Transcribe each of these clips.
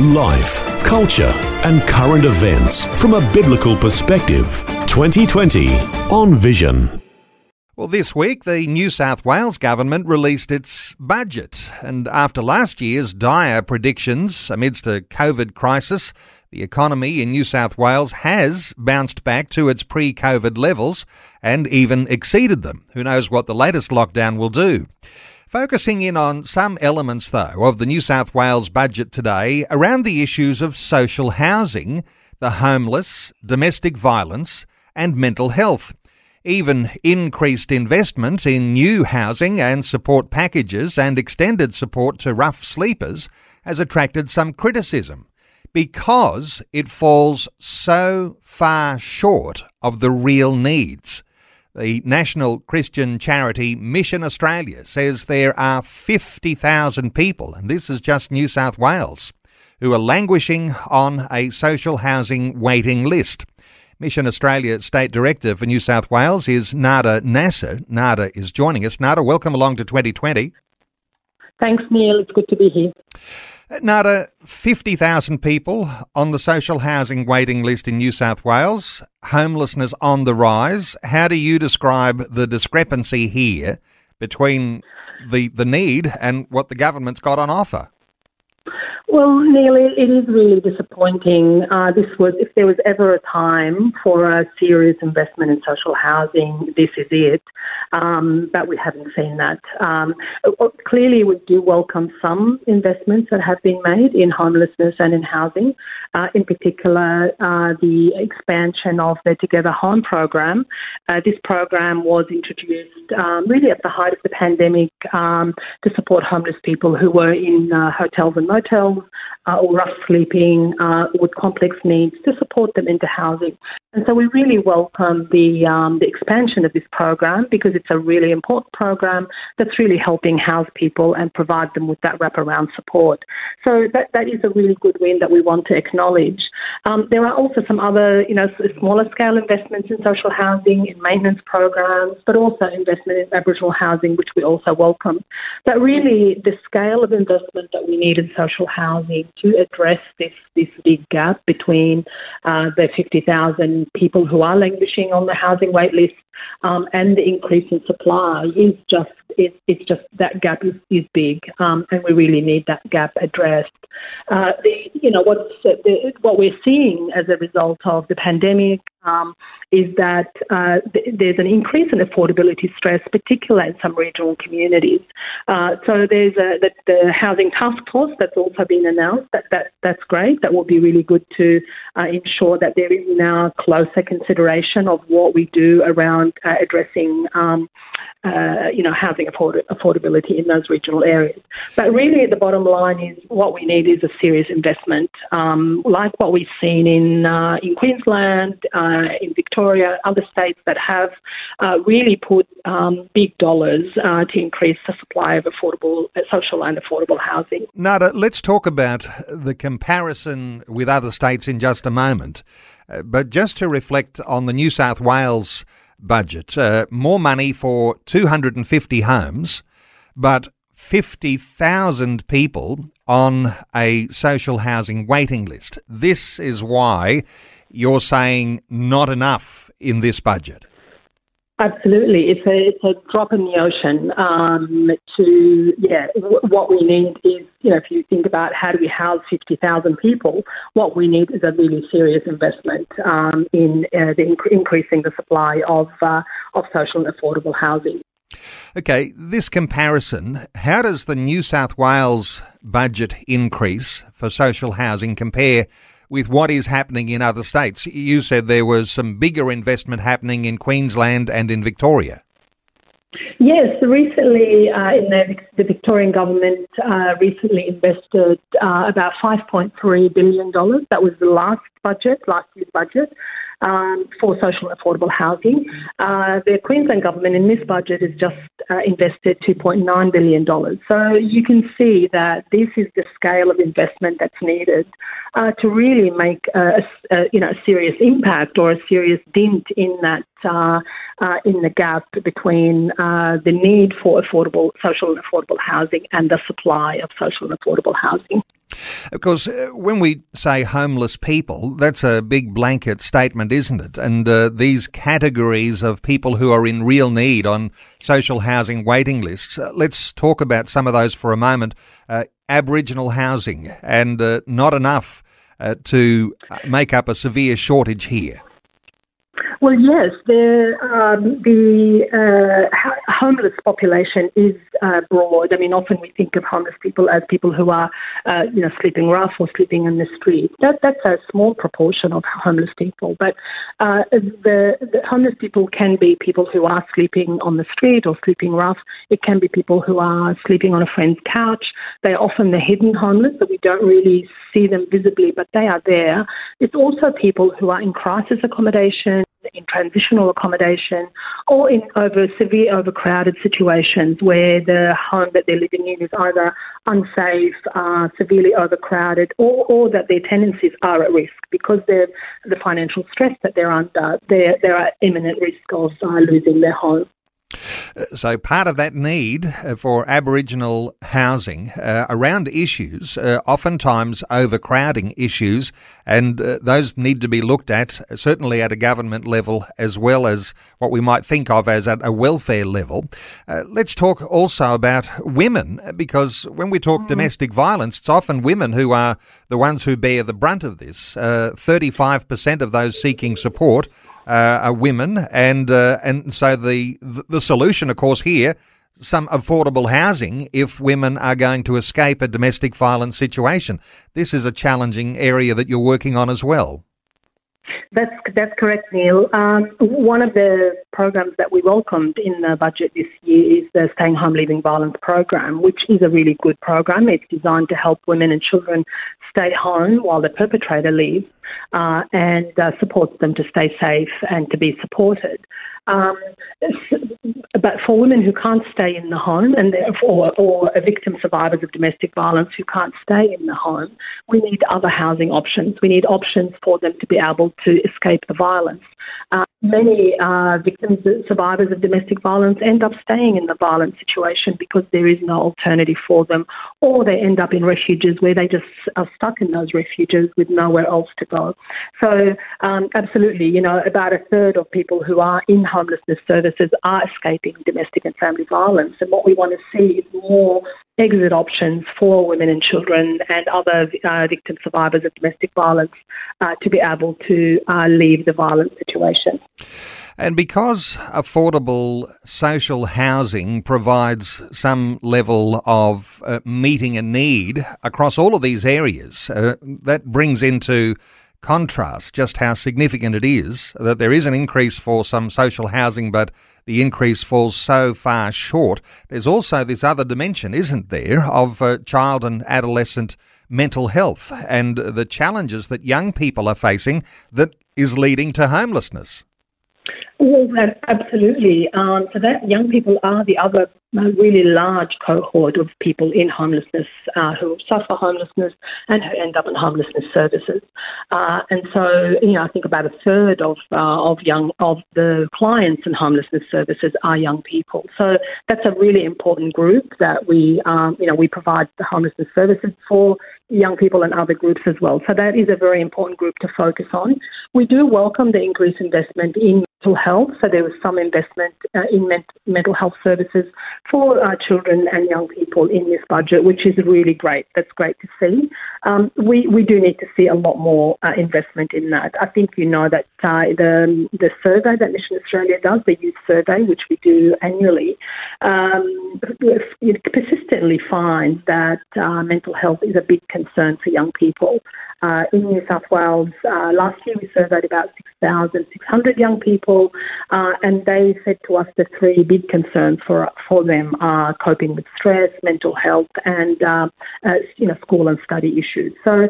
Life, culture, and current events from a biblical perspective. 20Twenty on Vision. Well, this week, the New South Wales government released its budget. And after last year's dire predictions amidst a COVID crisis, the economy in New South Wales has bounced back to its pre COVID levels and even exceeded them. Who knows what the latest lockdown will do? Focusing in on some elements, though, of the New South Wales budget today around the issues of social housing, the homeless, domestic violence, and mental health. Even increased investment in new housing and support packages and extended support to rough sleepers has attracted some criticism because it falls so far short of the real needs. The national Christian charity Mission Australia says there are 50,000 people, and this is just New South Wales, who are languishing on a social housing waiting list. Mission Australia State Director for New South Wales is Nada Nasser. Nada is joining us. Nada, welcome along to 20Twenty. Thanks, Neil. It's good to be here. Uh, Nada, 50,000 people on the social housing waiting list in New South Wales, homelessness on the rise. How do you describe the discrepancy here between the, the need and what the government's got on offer? Well, Neil, it is really disappointing. Uh, this was, if there was ever a time for a serious investment in social housing, this is it. Um, but we haven't seen that. Um, clearly, we do welcome some investments that have been made in homelessness and in housing. Uh, in particular, uh, the expansion of the Together Home program. Uh, this program was introduced um, really at the height of the pandemic um, to support homeless people who were in uh, hotels and motels or rough sleeping uh, with complex needs to support them into housing. And so we really welcome the, um, the expansion of this program because it's a really important program that's really helping house people and provide them with that wraparound support. So that, that is a really good win that we want to acknowledge. Um, there are also some other, you know, smaller scale investments in social housing, in maintenance programs, but also investment in Aboriginal housing, which we also welcome. But really, the scale of investment that we need in social housing to address this, this big gap between uh, the 50,000 people who are languishing on the housing wait list um, and the increase in supply is just it, it's just that gap is, is big, um, and we really need that gap addressed. Uh, the, you know what's the, what we're seeing as a result of the pandemic um, is that uh, th- there's an increase in affordability stress, particularly in some regional communities. Uh, so there's a, the, the, housing task force that's also been announced. That, that that's great. That will be really good to uh, ensure that there is now closer consideration of what we do around uh, addressing, um, uh, you know, housing afford- affordability in those regional areas. But really, the bottom line is what we need is a serious investment, um, like what we've seen in uh, in Queensland, uh, in Victoria, other states that have uh, really put um, big dollars uh, to increase the supply of affordable, social and affordable housing. Nada, let's talk about the comparison with other states in just a moment. but just to reflect on the New South Wales budget. Uh, more money for 250 homes, but 50,000 people on a social housing waiting list. This is why you're saying not enough in this budget. Absolutely, it's a it's a drop in the ocean. Um, to yeah, w- what we need is you know if you think about how do we house fifty thousand people, what we need is a really serious investment um, in uh, the inc- increasing the supply of uh, of social and affordable housing. Okay, this comparison, how does the New South Wales budget increase for social housing compare with what is happening in other states. You said there was some bigger investment happening in Queensland and in Victoria. Yes, recently uh, the, the, Victorian government uh, recently invested uh, about $5.3 billion. That was the last budget, last year's budget um, for social affordable housing. Uh, the Queensland government in this budget has just uh, invested $2.9 billion. So you can see that this is the scale of investment that's needed uh, to really make a, a, you know, a serious impact or a serious dent in that uh, uh, in the gap between uh, the need for affordable social and affordable housing and the supply of social and affordable housing. Of course, uh, when we say homeless people, that's a big blanket statement, isn't it? And uh, these categories of people who are in real need on social housing waiting lists, uh, let's talk about some of those for a moment. Uh, Aboriginal housing, and uh, not enough uh, to make up a severe shortage here. Well, yes, the um, the uh, homeless population is uh, broad. I mean, often we think of homeless people as people who are, uh, you know, sleeping rough or sleeping in the street. That that's a small proportion of homeless people. But uh, the, the homeless people can be people who are sleeping on the street or sleeping rough. It can be people who are sleeping on a friend's couch. They're often the hidden homeless that we don't really see them visibly, but they are there. It's also people who are in crisis accommodation in transitional accommodation or in over severe overcrowded situations where the home that they're living in is either unsafe, uh, severely overcrowded, or, or that their tenancies are at risk because of the financial stress that they're under. They're, they're at imminent risk of uh, losing their home. So, part of that need uh, for Aboriginal housing uh, around issues, uh, oftentimes overcrowding issues, and uh, those need to be looked at, certainly at a government level as well as what we might think of as at a welfare level. Uh, let's talk also about women, because when we talk mm. domestic violence, it's often women who are the ones who bear the brunt of this. 35% uh, of those seeking support uh, women, and uh, and so the the solution, of course, here some affordable housing if women are going to escape a domestic violence situation. This is a challenging area that you're working on as well. That's that's correct, Neil. Um, one of the programs that we welcomed in the budget this year is the Staying Home Leaving Violence program, which is a really good program. It's designed to help women and children stay home while the perpetrator leaves uh, and uh, supports them to stay safe and to be supported. Um, but for women who can't stay in the home and or, or victim survivors of domestic violence who can't stay in the home, we need other housing options. We need options for them to be able to escape the violence. Uh, many uh, victims, survivors of domestic violence, end up staying in the violent situation because there is no alternative for them, or they end up in refuges where they just are stuck in those refuges with nowhere else to go. So, um, absolutely, you know, about a third of people who are in homelessness services are escaping domestic and family violence, and what we want to see is more exit options for women and children and other uh, victim survivors of domestic violence uh, to be able to uh, leave the violent situation. And because affordable social housing provides some level of uh, meeting a need across all of these areas, uh, that brings into contrast just how significant it is that there is an increase for some social housing, but the increase falls so far short. There's also this other dimension, isn't there, of uh, child and adolescent mental health and the challenges that young people are facing that is leading to homelessness. Well, absolutely. Um, so that young people are the other really large cohort of people in homelessness uh, who suffer homelessness and who end up in homelessness services. Uh, and so, you know, I think about a third of uh, of young of the clients in homelessness services are young people. So that's a really important group that we, um, you know, we provide the homelessness services for young people and other groups as well. So that is a very important group to focus on. We do welcome the increased investment in mental health. So there was some investment uh, in ment- mental health services for children and young people in this budget, which is really great. That's great to see. Um, we, we do need to see a lot more uh, investment in that. I think you know that uh, the, the survey that Mission Australia does, the youth survey, which we do annually, um, it persistently finds that uh, mental health is a big concern for young people. Uh, in New South Wales, last year we surveyed about 6,600 young people people, uh, and they said to us the three big concerns for for them are coping with stress, mental health, and uh, uh, you know school and study issues. So,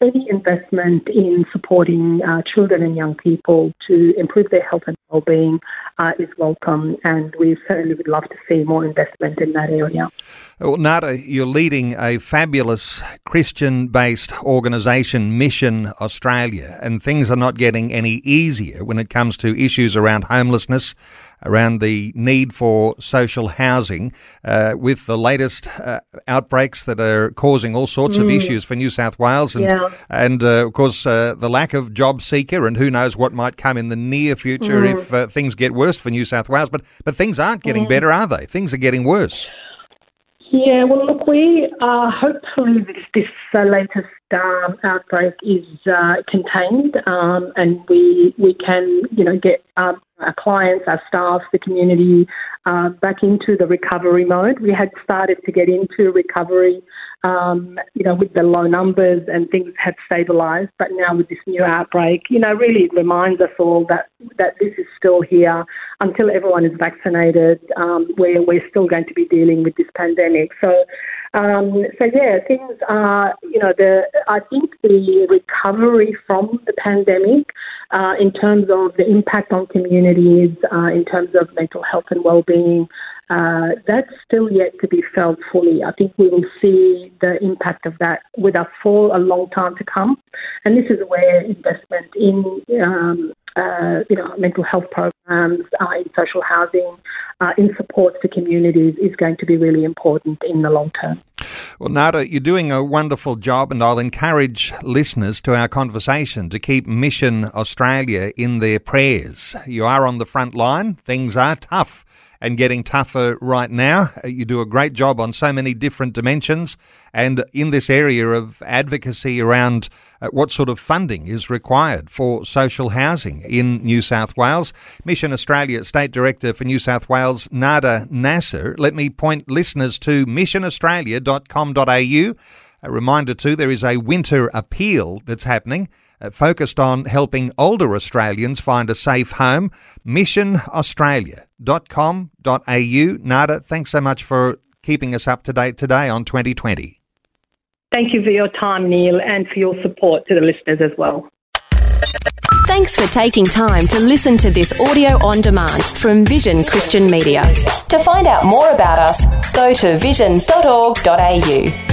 any investment in supporting uh, children and young people to improve their health and well-being uh, is welcome, and we certainly would love to see more investment in that area. Well, Nada, you're leading a fabulous Christian-based organisation, Mission Australia, and things are not getting any easier when it comes to issues around homelessness, around the need for social housing, uh, with the latest uh, outbreaks that are causing all sorts mm. of issues for New South Wales, and yeah. and uh, of course uh, the lack of JobSeeker, and who knows what might come in the near future mm. if uh, things get worse for New South Wales. But but things aren't getting mm. better, are they? Things are getting worse. Yeah, well, look, we uh, hopefully this, this uh, latest um, outbreak is uh, contained, um, and we we can you know get um, our clients, our staff, the community uh, back into the recovery mode. We had started to get into recovery um, you know, with the low numbers and things had stabilised. But now with this new outbreak, you know, really it reminds us all that that this is still here until everyone is vaccinated. Um, where we're still going to be dealing with this pandemic. So, um, so yeah, things are, you know, the I think the recovery from the pandemic, uh, in terms of the impact on communities, uh, in terms of mental health and well-being. Uh, that's still yet to be felt fully. I think we will see the impact of that with us for a long time to come. And this is where investment in um, uh, you know, mental health programs, uh, in social housing, uh, in support to communities is going to be really important in the long term. Well, Nada, you're doing a wonderful job, and I'll encourage listeners to our conversation to keep Mission Australia in their prayers. You are on the front line, things are tough and getting tougher right now. Uh, you do a great job on so many different dimensions and in this area of advocacy around uh, what sort of funding is required for social housing in New South Wales. Mission Australia State Director for New South Wales, Nada Nasser. Let me point listeners to missionaustralia.com.au. A reminder too, there is a winter appeal that's happening Uh, focused on helping older Australians find a safe home. MissionAustralia.com.au. Nada, thanks so much for keeping us up to date today on 20Twenty. Thank you for your time, Neil, and for your support to the listeners as well. Thanks for taking time to listen to this audio on demand from Vision Christian Media. To find out more about us, go to vision.org.au.